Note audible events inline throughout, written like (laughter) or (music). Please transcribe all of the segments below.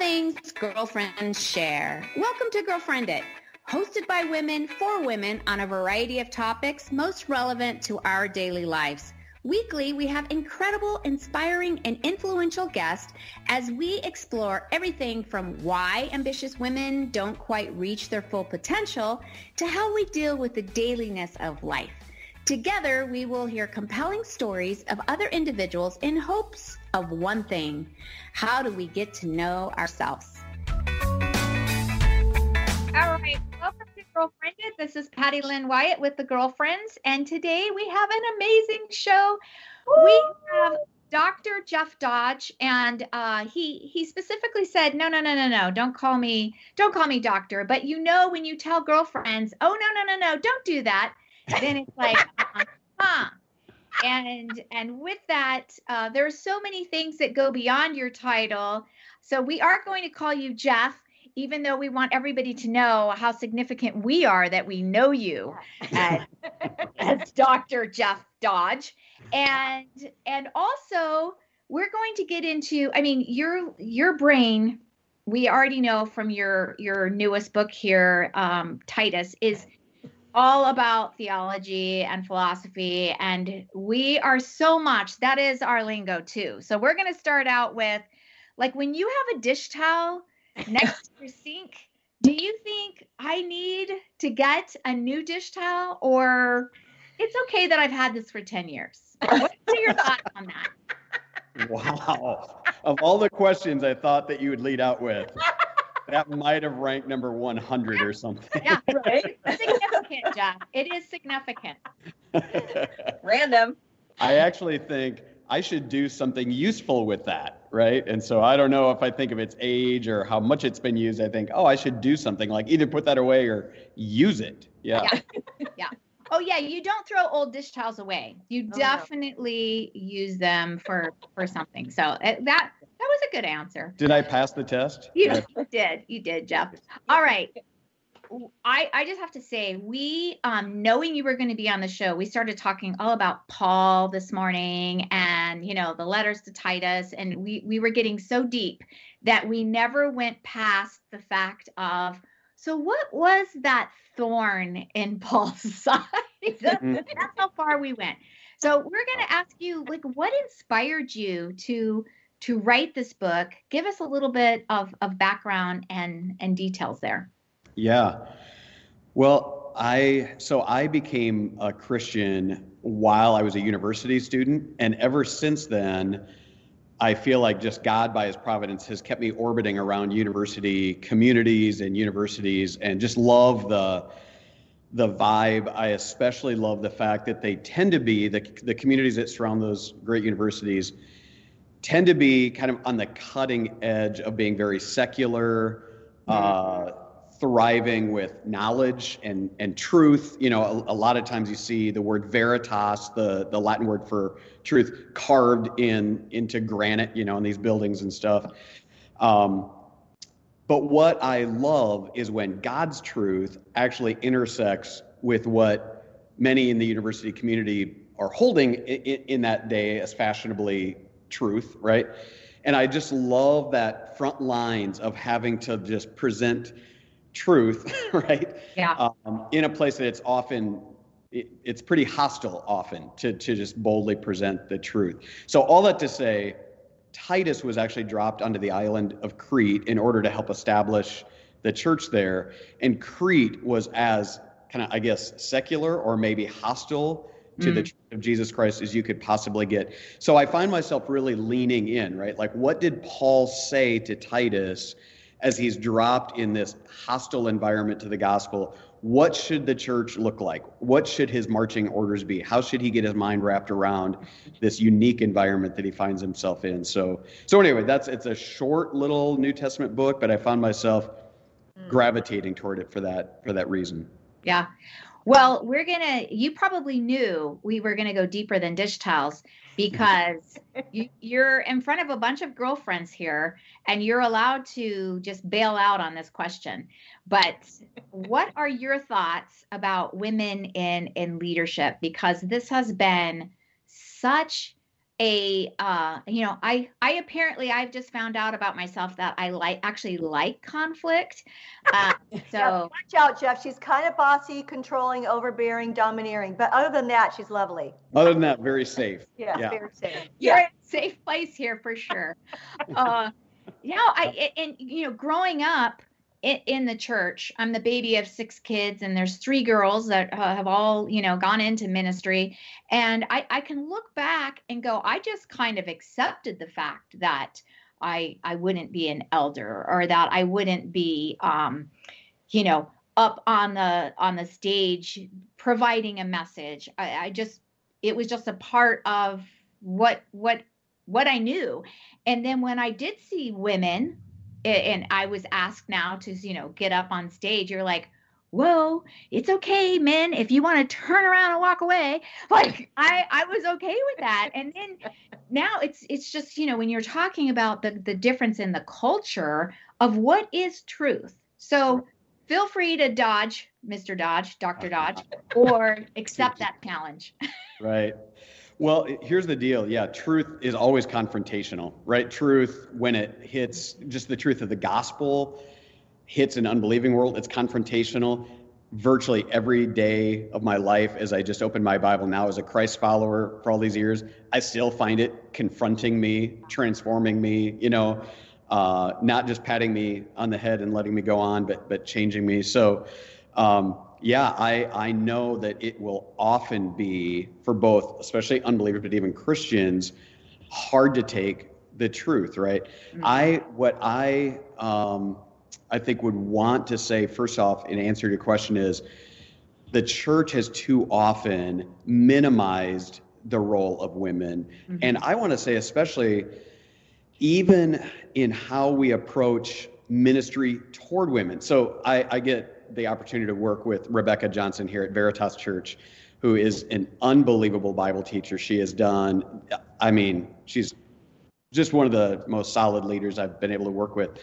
things girlfriends share. Welcome to Girlfriend It, hosted by women for women on a variety of topics most relevant to our daily lives. Weekly, we have incredible, inspiring, and influential guests as we explore everything from why ambitious women don't quite reach their full potential to how we deal with the dailiness of life. Together, we will hear compelling stories of other individuals in hopes of one thing. How do we get to know ourselves? All right, welcome to Girlfriend It. This is Patty Lynn Wyatt with the Girlfriends, and today we have an amazing show. Woo! We have Dr. Jeff Dodge, and uh, he he specifically said, no, no, no, no, no, don't call me, don't call me doctor. But you know, when you tell girlfriends, oh no, no, no, no, don't do that, then it's like, uh, huh. And and with that, uh, there are so many things that go beyond your title. So we are going to call you Jeff even though we want everybody to know how significant we are that we know you as, as Dr. Jeff Dodge. And and also we're going to get into I mean your your brain we already know from your your newest book here um, Titus is all about theology and philosophy and we are so much that is our lingo too. So we're going to start out with like when you have a dish towel (laughs) next to your sink, do you think I need to get a new dish towel or it's okay that I've had this for 10 years? What are your thoughts on that? (laughs) Wow. of all the questions I thought that you would lead out with, that might have ranked number 100 or something. Yeah, (laughs) right. significant, Jeff. It is significant. (laughs) Random. I actually think I should do something useful with that, right? And so I don't know if I think of its age or how much it's been used. I think, oh, I should do something like either put that away or use it. Yeah. Yeah. yeah. Oh yeah, you don't throw old dish towels away. You oh, definitely no. use them for for something. So uh, that that was a good answer. Did I pass the test? You yeah. (laughs) did. You did, Jeff. All right. I, I just have to say, we, um, knowing you were going to be on the show, we started talking all about Paul this morning and, you know, the letters to Titus. And we, we were getting so deep that we never went past the fact of, so what was that thorn in (laughs) Paul's side? (laughs) Mm-hmm. That's how far we went. So we're going to ask you, like, what inspired you to to write this book? Give us a little bit of, of background and and details there. Yeah. Well, I so I became a Christian while I was a university student, and ever since then, I feel like just God, by His providence, has kept me orbiting around university communities and universities, and just love the the vibe. I especially love the fact that they tend to be the the communities that surround those great universities tend to be kind of on the cutting edge of being very secular. Mm-hmm. Uh, thriving with knowledge and, and truth. You know, a, a, lot of times you see the word veritas, the, the Latin word for truth, carved in into granite, you know, in these buildings and stuff. Um, but what I love is when God's truth actually intersects with what many in the university community are holding in, in that day as fashionably truth, right? And I just love that front lines of having to just present truth, (laughs) right? Yeah. Um, in a place that it's often it, it's pretty hostile often to to just boldly present the truth. So all that to say, Titus was actually dropped onto the island of Crete in order to help establish the church there, and Crete was as kind of I guess secular or maybe hostile to mm. the church of Jesus Christ as you could possibly get. So I find myself really leaning in, right? Like what did Paul say to Titus? as he's dropped in this hostile environment to the gospel, what should the church look like? What should his marching orders be? How should he get his mind wrapped around this unique environment that he finds himself in? So, so anyway, that's it's a short little New Testament book, but I found myself mm. gravitating toward it for that for that reason. Yeah. Well, we're gonna. You probably knew we were gonna go deeper than dish towels because (laughs) you, you're in front of a bunch of girlfriends here and you're allowed to just bail out on this question. But what are your thoughts about women in in leadership? Because this has been such a uh you know i i apparently i've just found out about myself that i like actually like conflict (laughs) uh, so yeah, watch out jeff. She's kind of bossy controlling overbearing domineering but other than that she's lovely. Other than that very safe. (laughs) Yeah, yeah. very safe. You're yeah. in a safe place here for sure. Uh (laughs) yeah i and you know growing up in, the church. I'm the baby of six kids, and there's three girls that uh, have all, you know, gone into ministry. And I, I can look back and go, I just kind of accepted the fact that I, I wouldn't be an elder or that I wouldn't be, um, you know, up on the on the stage providing a message. I, I just, it was just a part of what what what I knew. And then when I did see women and I was asked now to, you know, get up on stage, you're like, whoa, it's okay, men. If you want to turn around and walk away, like I, I was okay with that. And then now it's it's just, you know, when you're talking about the the difference in the culture of what is truth. So feel free to dodge, Mr. Dodge, Dr. (laughs) Dodge, or accept that challenge. Right. Well, here's the deal. Yeah, truth is always confrontational, right? Truth, when it hits just the truth of the gospel, hits an unbelieving world, it's confrontational. Virtually every day of my life, as I just opened my Bible now as a Christ follower for all these years, I still find it confronting me, transforming me, you know, uh, not just patting me on the head and letting me go on, but but changing me. So, um, yeah, I, I know that it will often be for both, especially unbelievers, but even Christians, hard to take the truth, right? Mm-hmm. I what I um, I think would want to say first off in answer to your question is the church has too often minimized the role of women, mm-hmm. and I want to say especially even in how we approach ministry toward women. So I, I get the opportunity to work with Rebecca Johnson here at Veritas Church, who is an unbelievable Bible teacher. She has done, I mean, she's just one of the most solid leaders I've been able to work with.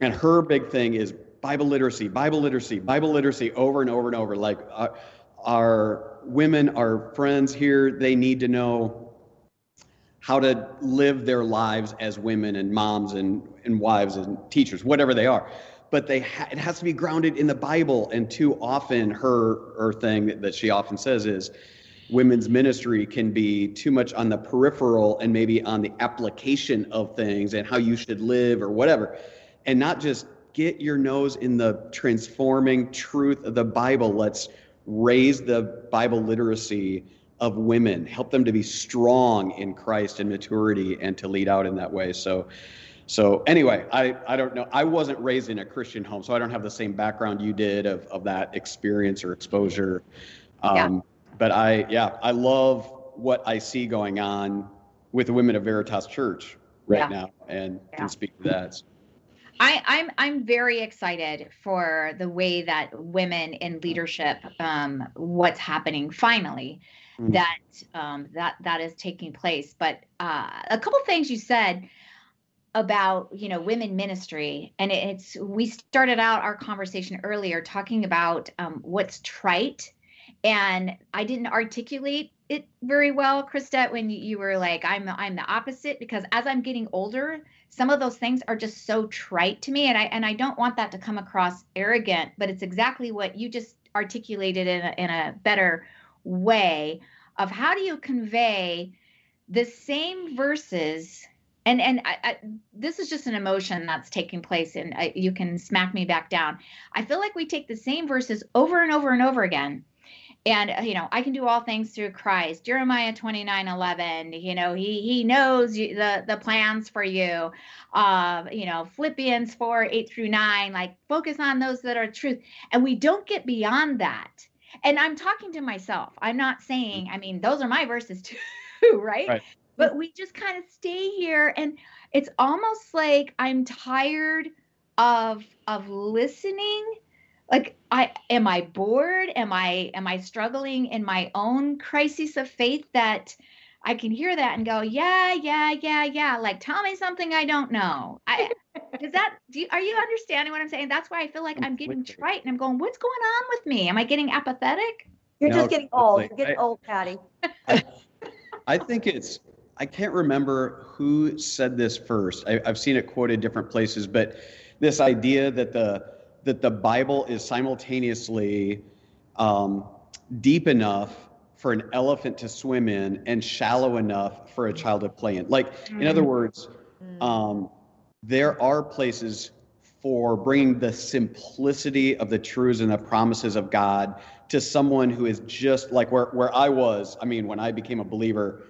And her big thing is Bible literacy, Bible literacy, Bible literacy over and over and over. Like our, uh, our women, our friends here, they need to know how to live their lives as women and moms and, and wives and teachers, whatever they are but they ha- it has to be grounded in the Bible. And too often, her her thing that she often says is, women's ministry can be too much on the peripheral and maybe on the application of things and how you should live or whatever, and not just get your nose in the transforming truth of the Bible. Let's raise the Bible literacy of women, help them to be strong in Christ and maturity and to lead out in that way. So so anyway, I, I don't know. I wasn't raised in a Christian home, so I don't have the same background you did of, of that experience or exposure. Um, yeah. But I, yeah, I love what I see going on with the women of Veritas Church right yeah. now, and yeah. can speak to that. I, I'm I'm very excited for the way that women in leadership, um, what's happening finally, mm-hmm. that um, that that is taking place. But uh, a couple things you said about you know women ministry. And it's we started out our conversation earlier talking about um, what's trite. And i didn't articulate it very well chrisette when you were like i'm i'm the opposite because as i'm getting older some of those things are just so trite to me. And i and i don't want that to come across arrogant but it's exactly what you just articulated in a, in a better way of how do you convey the same verses and and I, I, this is just an emotion that's taking place and I, you can smack me back down. I feel like we take the same verses over and over and over again. And uh, you know i can do all things through christ. Jeremiah 29 11 you know he he knows you, the the plans for you. Uh you know philippians 4 8 through 9 like focus on those that are truth. And we don't get beyond that. And i'm talking to myself. I'm not saying i mean those are my verses (laughs) too right? right but we just kind of stay here and it's almost like i'm tired of of listening. Like i am i bored? Am i am i struggling in my own crisis of faith that i can hear that and go yeah yeah yeah yeah like tell me something i don't know. I does that do you, are you understanding what i'm saying? That's why i feel like i'm getting trite and i'm going what's going on with me? Am i getting apathetic? You're no, just getting old. you're getting I, old patty. I think it's I can't remember who said this first. I, have seen it quoted different places, but this idea that the that the Bible is simultaneously um, deep enough for an elephant to swim in and shallow enough for a child to play in. Like, in other mm. words, mm. um, there are places for bringing the simplicity of the truths and the promises of God to someone who is just like where, where I was. I mean, when I became a believer,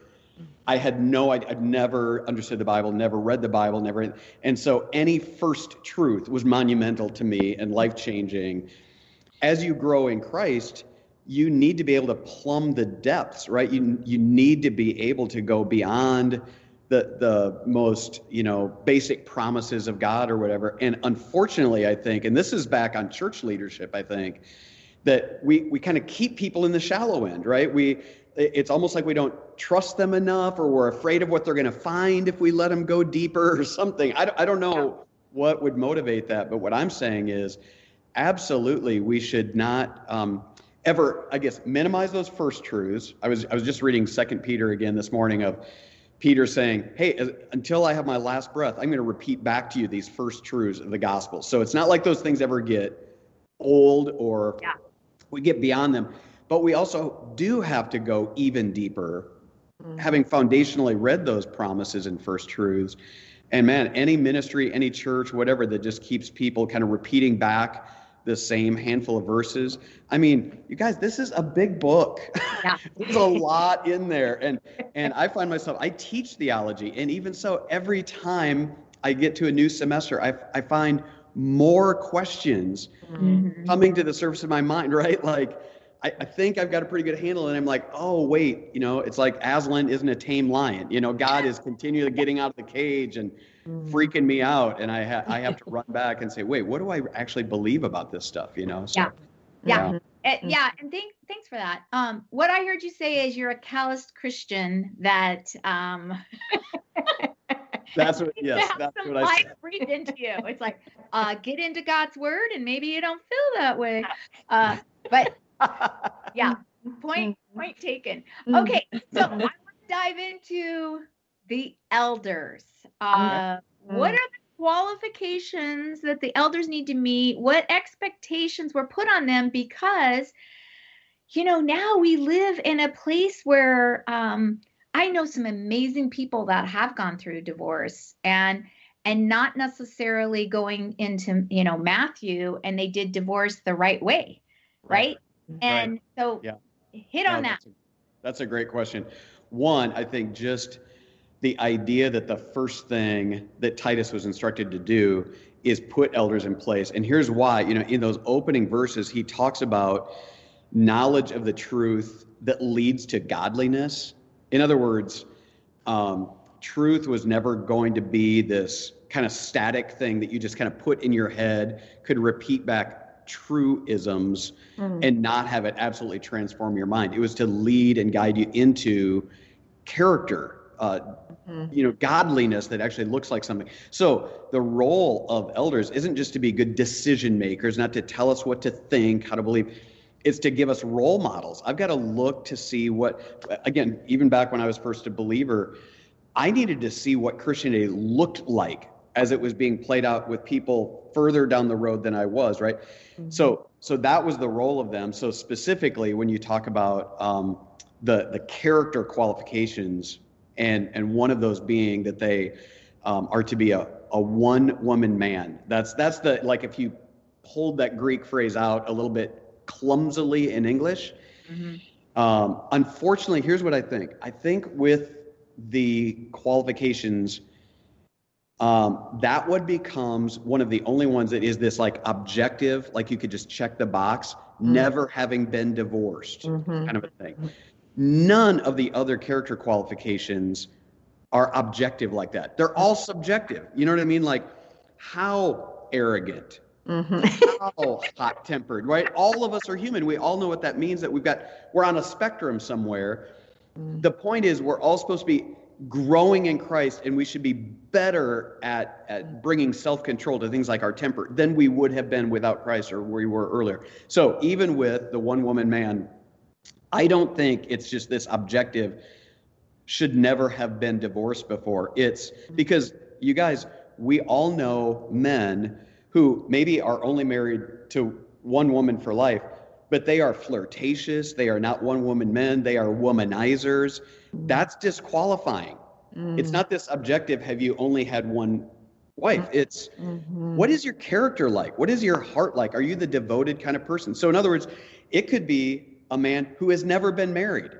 I had no idea, I'd never understood the Bible, never read the Bible, never. And so any first truth was monumental to me and life changing. As you grow in Christ, you need to be able to plumb the depths, right? You, you need to be able to go beyond the, the most, you know, basic promises of God or whatever. And unfortunately, I think, and this is back on church leadership, I think, that we, we kind of keep people in the shallow end, right? We, it's almost like we don't trust them enough or we're afraid of what they're going to find if we let them go deeper or something. I, I don't know what would motivate that, but what I'm saying is absolutely we should not um, ever, I guess, minimize those first truths. I was, I was just reading Second Peter again this morning of Peter saying, Hey, as, until I have my last breath, I'm going to repeat back to you these first truths of the gospel. So it's not like those things ever get old or yeah. we get beyond them. But we also do have to go even deeper, mm-hmm. having foundationally read those promises and first truths. And man, any ministry, any church, whatever that just keeps people kind of repeating back the same handful of verses. I mean, you guys, this is a big book. Yeah. (laughs) There's a lot in there. And and I find myself I teach theology and even so every time I get to a new semester, I I find more questions mm-hmm. coming to the surface of my mind, (laughs) right? Like I, I, think I've got a pretty good handle, and I'm like, oh wait, you know, it's like Aslan isn't a tame lion. You know, God is continually getting out of the cage and mm. freaking me out, and I ha- I have to run back and say, wait, what do I actually believe about this stuff? You know? So, yeah, yeah, yeah. Uh, yeah. And thank, thanks for that. Um, what I heard you say is you're a calloused Christian that um. (laughs) that's what yes that's what i said. breathed into you it's like uh get into god's word and maybe you don't feel that way uh but yeah. Point mm-hmm. point taken. Mm-hmm. Okay, so I want to dive into the elders. Uh, what are the qualifications that the elders need to meet? What expectations were put on them? Because, you know, now we live in a place where um, I know some amazing people that have gone through divorce and and not necessarily going into you know Matthew and they did divorce the right way, right? And right. so yeah. hit on no, that. That's a, that's a great question. One, I think just the idea that the first thing that Titus was instructed to do is put elders in place. And here's why. You know, in those opening verses, he talks about knowledge of the truth that leads to godliness. In other words, um, truth was never going to be this kind of static thing that you just kind of put in your head, could repeat back truisms mm. and not have it absolutely transform your mind. It was to lead and guide you into character, uh, mm-hmm. you know, godliness that actually looks like something. So the role of elders isn't just to be good decision makers, not to tell us what to think, how to believe. It's to give us role models. I've got to look to see what, again, even back when I was first a believer, I needed to see what Christianity looked like as it was being played out with people further down the road than I was, right? Mm-hmm. So, so that was the role of them. So specifically, when you talk about um, the the character qualifications, and and one of those being that they um, are to be a a one woman man. That's that's the like if you pulled that Greek phrase out a little bit clumsily in English. Mm-hmm. Um, unfortunately, here's what I think. I think with the qualifications um, that one becomes one of the only ones that is this like objective, like you could just check the box, mm-hmm. never having been divorced, mm-hmm. kind of a thing. None of the other character qualifications are objective like that. They're all subjective. You know what I mean? Like how arrogant, mm-hmm. how hot tempered, right? All of us are human. We all know what that means that we've got, we're on a spectrum somewhere. Mm. The point is, we're all supposed to be growing in Christ, and we should be better at, at bringing self control to things like our temper than we would have been without Christ or where we were earlier. So, even with the one woman man, I don't think it's just this objective. should never have been divorced before. It's because you guys, we all know men who maybe are only married to one woman for life, but they are flirtatious. They are not one woman men. They are womanizers. That's disqualifying. Mm. It's not this objective, have you only had one wife? It's mm-hmm. what is your character like? What is your heart like? Are you the devoted kind of person? So, in other words, it could be a man who has never been married,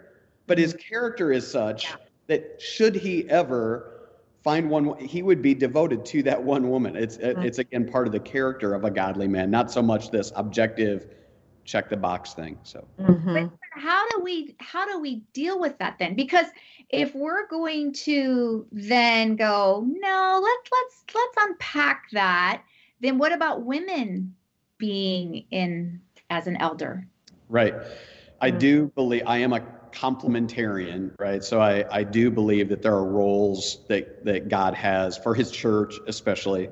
but his character is such yeah. that should he ever find one, he would be devoted to that one woman. It's, mm-hmm. it's again part of the character of a godly man, not so much this objective check the box thing. So mm-hmm. how do we how do we deal with that then? Because if we're going to then go, no, let's let's let's unpack that, then what about women being in as an elder? Right. I mm-hmm. do believe I am a complementarian, right? So I, I do believe that there are roles that, that God has for his church, especially.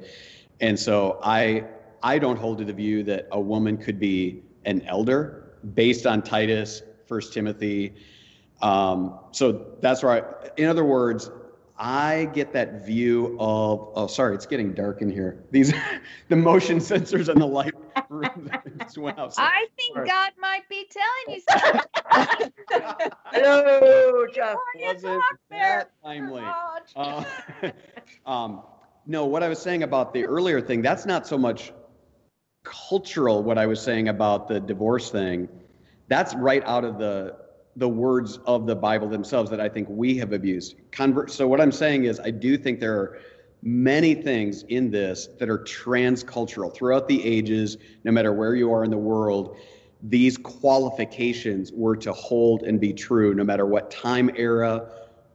And so I I don't hold to the view that a woman could be an elder based on Titus, First Timothy. Um, so that's right. In other words, I get that view of oh sorry, it's getting dark in here. These (laughs) the motion sensors and the light (laughs) just went out. I think sorry. God might be telling you something. (laughs) Hello, Jeff. Was it that timely? Uh, um, no, what I was saying about the earlier thing, that's not so much cultural what I was saying about the divorce thing. That's right out of the the words of the Bible themselves that I think we have abused. Convert. So what I'm saying is, I do think there are many things in this that are transcultural throughout the ages, no matter where you are in the world. These qualifications were to hold and be true, no matter what time era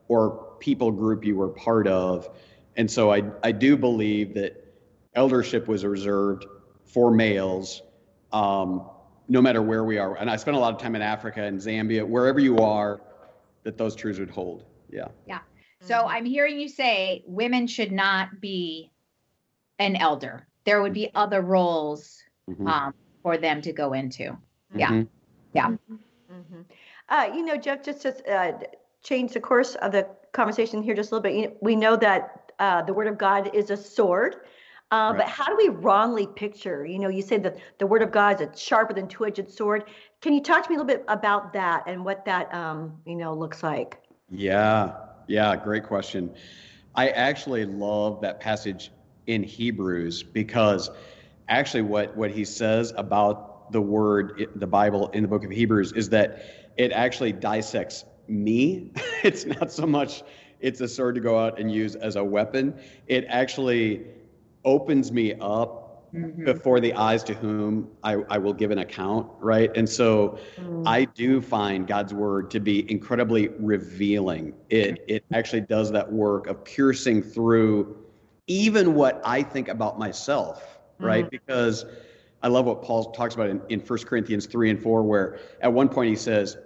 or people group you were part of. And so I, I do believe that eldership was reserved for males, um, no matter where we are. And I spent a lot of time in Africa and Zambia, wherever you are, that those truths would hold. Yeah. Yeah. So mm-hmm. I'm hearing you say women should not be an elder. There would be other roles mm-hmm. um, for them to go into. Yeah. Mm-hmm. Yeah. Mm-hmm. Uh, you know, Jeff, just to uh, change the course of the conversation here just a little bit, you know, we know that uh, the Word of God is a sword. Uh, right. But how do we wrongly picture? You know, you say that the word of God is a sharper than two-edged sword. Can you talk to me a little bit about that and what that, um, you know, looks like? Yeah, yeah, great question. I actually love that passage in Hebrews because actually what what he says about the word the Bible in the book of Hebrews is that it actually dissects me. (laughs) it's not so much it's a sword to go out and use as a weapon. It actually opens me up mm-hmm. before the eyes to whom I, I will give an account, right? And so mm. I do find God's word to be incredibly revealing. It it actually does that work of piercing through even what I think about myself, right? Mm. Because I love what Paul talks about in, in 1 Corinthians 3 and 4, where at one point he says,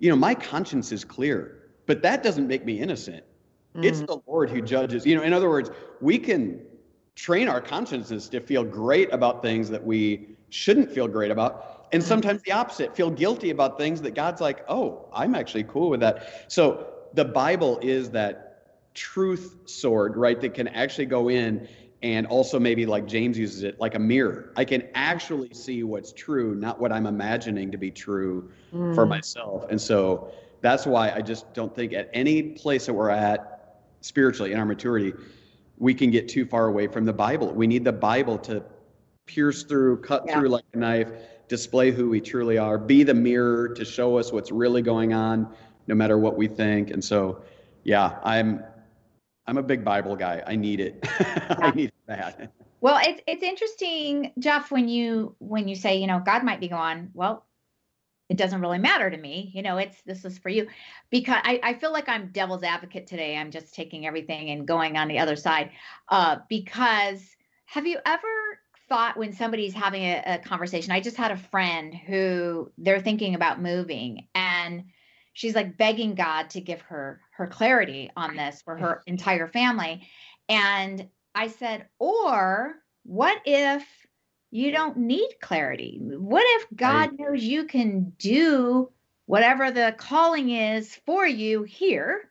You know, my conscience is clear, but that doesn't make me innocent. Mm. It's the Lord who judges. You know, in other words, we can train our consciences to feel great about things that we shouldn't feel great about. And sometimes the opposite, feel guilty about things that God's like, oh, I'm actually cool with that. So the Bible is that truth sword, right, that can actually go in and also maybe like James uses it, like a mirror. I can actually see what's true, not what I'm imagining to be true mm. for myself. And so that's why I just don't think at any place that we're at spiritually in our maturity, we can get too far away from the Bible. We need the Bible to pierce through, cut yeah. through like a knife, display who we truly are, be the mirror to show us what's really going on, no matter what we think. And so, yeah, I'm I'm a big Bible guy. I need it. (laughs) Yeah. I need that. Well, it's it's interesting, Jeff, when you when you say, you know, God might be gone. Well, it doesn't really matter to me. You know, it's this is for you because I, I feel like I'm devil's advocate today. I'm just taking everything and going on the other side. Uh, because have you ever thought when somebody's having a, a conversation? I just had a friend who they're thinking about moving and she's like begging God to give her her clarity on this for her (laughs) entire family. And I said, or what if you don't need clarity. What if God right. knows you can do whatever the calling is for you here?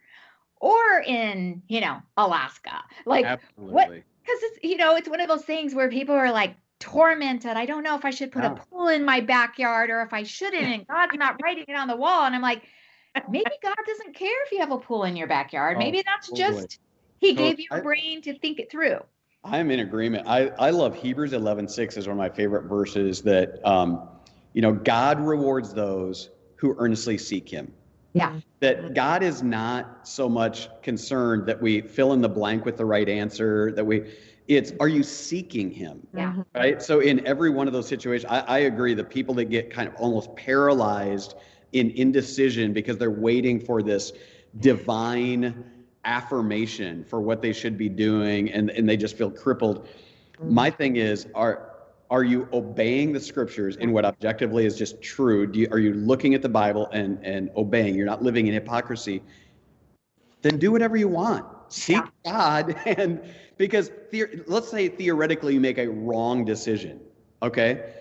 or in, you know, Alaska. Like Absolutely. what because it's you know, it's one of those things where people are like tormented. I don't know if I should put a pool in my backyard or if I shouldn't, (laughs) and God's not writing it on the wall. And I'm like, maybe God doesn't care if you have a pool in your backyard. Oh, Maybe that's totally. just He So gave you a I- brain to think it through. I'm in agreement. I, I love Hebrews 11:6 is one of my favorite verses that um, you know God rewards those who earnestly seek Him. Yeah. That God is not so much concerned that we fill in the blank with the right answer. That we, it's are you seeking Him? Yeah. Right. So in every one of those situations, I, I agree. The people that get kind of almost paralyzed in indecision because they're waiting for this divine affirmation for what they should be doing and, and they just feel crippled. My thing is, are are you obeying the scriptures in what objectively is just true? Do you, are you looking at the Bible and, and obeying? You're not living in hypocrisy. Then do whatever you want. Seek God, (laughs) and because the, let's say theoretically you make a wrong decision, okay?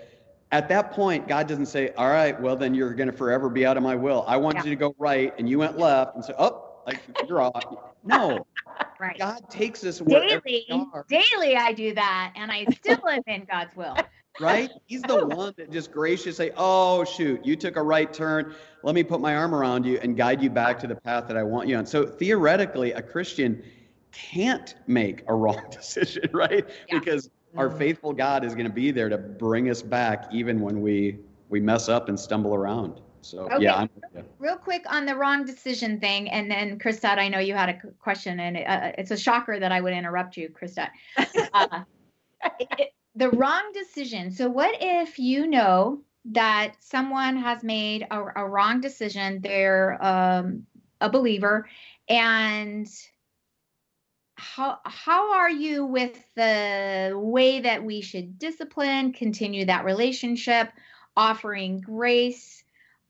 At that point, God doesn't say, "All right, well then you're going to forever be out of my will. I want Yeah. you to go right, and you went left, and say, oh, like you're off." No, (laughs) Right. God takes us wherever Daily, we are. daily I do that and I still live in God's will. (laughs) right? He's the (laughs) one that just graciously, oh shoot, you took a right turn. Let me put my arm around you and guide you back to the path that I want you on. So theoretically, a Christian can't make a wrong decision, right? Yeah. Because our mm-hmm. faithful God is going to be there to bring us back even when we we mess up and stumble around. So Okay. yeah, I'm with you. Real quick on the wrong decision thing, and then Christette, I know you had a question, and uh, it's a shocker that I would interrupt you, Christette. (laughs) Uh, it- it- the wrong decision. So, what if you know that someone has made a, a wrong decision? They're um, a believer, and how how are you with the way that we should discipline, continue that relationship, offering grace?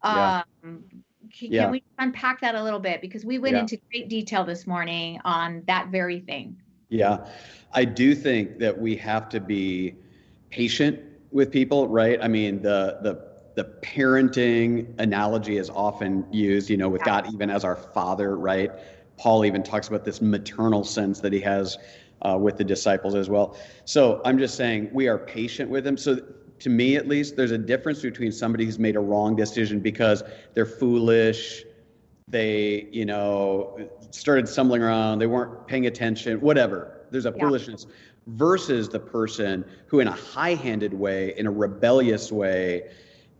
Yeah. Um, can, Yeah. can we unpack that a little bit because we went Yeah. into great detail this morning on that very thing. Yeah, I do think that we have to be patient with people, right? I mean, the the the parenting analogy is often used, you know, with God even as our father, right? Paul even talks about this maternal sense that he has uh, with the disciples as well. So I'm just saying we are patient with him. So to me, at least, there's a difference between somebody who's made a wrong decision because they're foolish, they, you know, started stumbling around, they weren't paying attention, whatever. There's a Yeah. foolishness versus the person who, in a high handed way, in a rebellious way,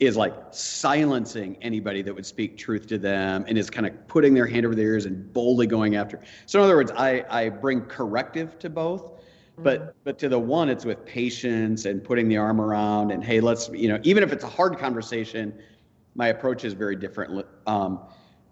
is like silencing anybody that would speak truth to them and is kind of putting their hand over their ears and boldly going after. So, in other words, I, I bring corrective to both. But but to the one, it's with patience and putting the arm around and hey, let's you know even if it's a hard conversation, my approach is very different um,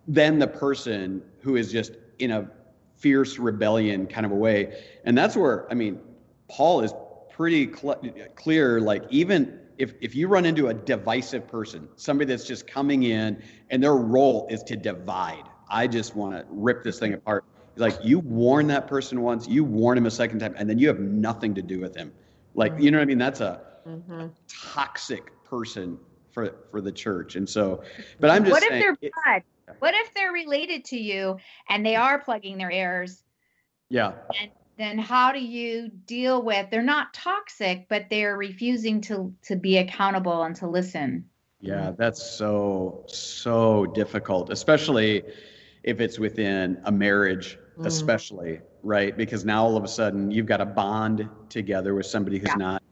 than the person who is just in a fierce rebellion kind of a way. And that's where I mean, Paul is pretty cl- clear. Like even if if you run into a divisive person, somebody that's just coming in and their role is to divide, I just want to rip this thing apart. Like you warn that person once, you warn him a second time, and then you have nothing to do with him. Like you know what I mean? That's a Mhm. toxic person for for the church. And so, but I'm just what if they're it- blood? What if they're related to you and they are plugging their ears? yeah, And Then how do you deal with? They're not toxic, but they're refusing to to be accountable and to listen. yeah, that's so so difficult, especially if it's within a marriage, Mm. especially right? Because now all of a sudden you've got a bond together with somebody who's Yeah. not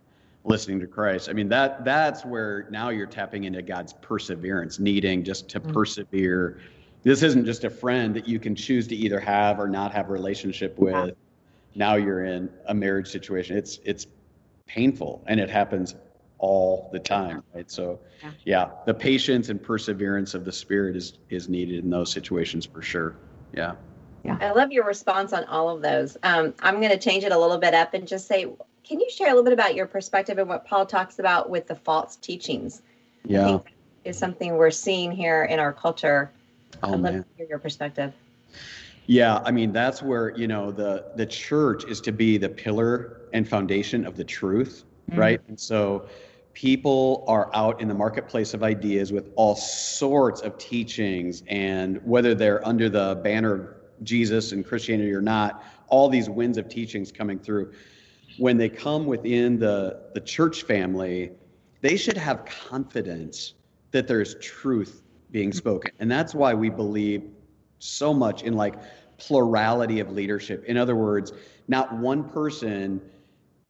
listening to Christ. I mean that that's where now you're tapping into God's perseverance, needing just to Mm. persevere. This isn't just a friend that you can choose to either have or not have a relationship with. Now you're in a marriage situation. It's it's painful and it happens all the time, right? So Yeah. yeah, the patience and perseverance of the spirit is is needed in those situations for sure. Yeah. I love your response on all of those. Um, I'm going to change it a little bit up and just say, can you share a little bit about your perspective and what Paul talks about with the false teachings? I Yeah. is something we're seeing here in our culture. Oh I'd love man. to hear your perspective. Yeah, I mean that's where you know the the church is to be the pillar and foundation of the truth, Mhm. right? And so people are out in the marketplace of ideas with all sorts of teachings, and whether they're under the banner of Jesus and Christianity or not, all these winds of teachings coming through, when they come within the, the church family, they should have confidence that there's truth being spoken. And that's why we believe so much in like plurality of leadership. In other words, not one person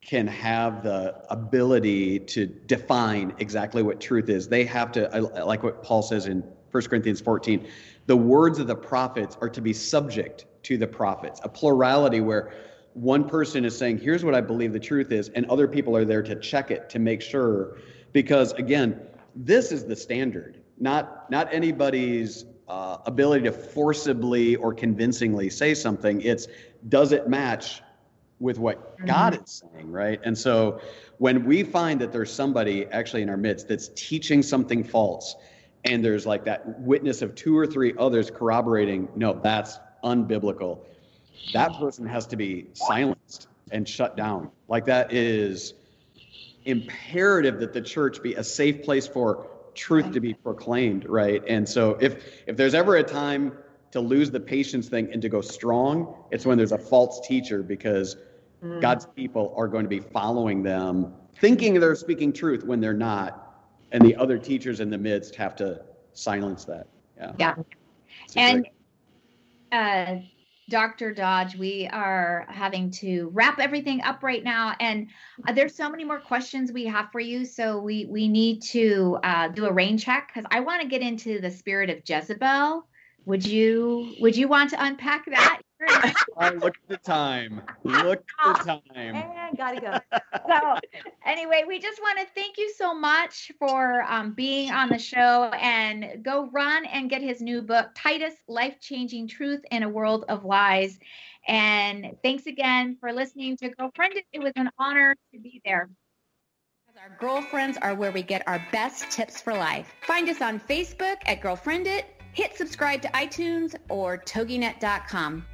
can have the ability to define exactly what truth is. They have to, like what Paul says in 1 Corinthians 14, the words of the prophets are to be subject to the prophets, a plurality where one person is saying, here's what I believe the truth is, and other people are there to check it to make sure. Because again, this is the standard, not, not anybody's uh, ability to forcibly or convincingly say something. It's does it match with what mm-hmm. God is saying, right? And so when we find that there's somebody actually in our midst that's teaching something false, and there's like that witness of two or three others corroborating, no, that's unbiblical, that person has to be silenced and shut down. Like that is imperative that the church be a safe place for truth to be proclaimed, right? And so if if there's ever a time to lose the patience thing and to go strong, it's when there's a false teacher because mm. God's people are going to be following them, thinking they're speaking truth when they're not, and the other teachers in the midst have to silence that. Yeah. Yeah. And uh, Dr. Dodge, we are having to wrap everything up right now, and uh, there's so many more questions we have for you. So we we need to uh, do a rain check because I want to get into the spirit of Jezebel would you would you want to unpack that? Uh, (laughs) look at the time. Look at the (laughs) time. And gotta go. (laughs) so anyway, we just want to thank you so much for um, being on the show and go run and get his new book, Titus: Life Changing Truth in a World of Lies. And thanks again for listening to Girlfriend. It was an honor to be there. Our girlfriends are where we get our best tips for life. Find us on Facebook at Girlfriend It Hit subscribe to iTunes or toginet.com.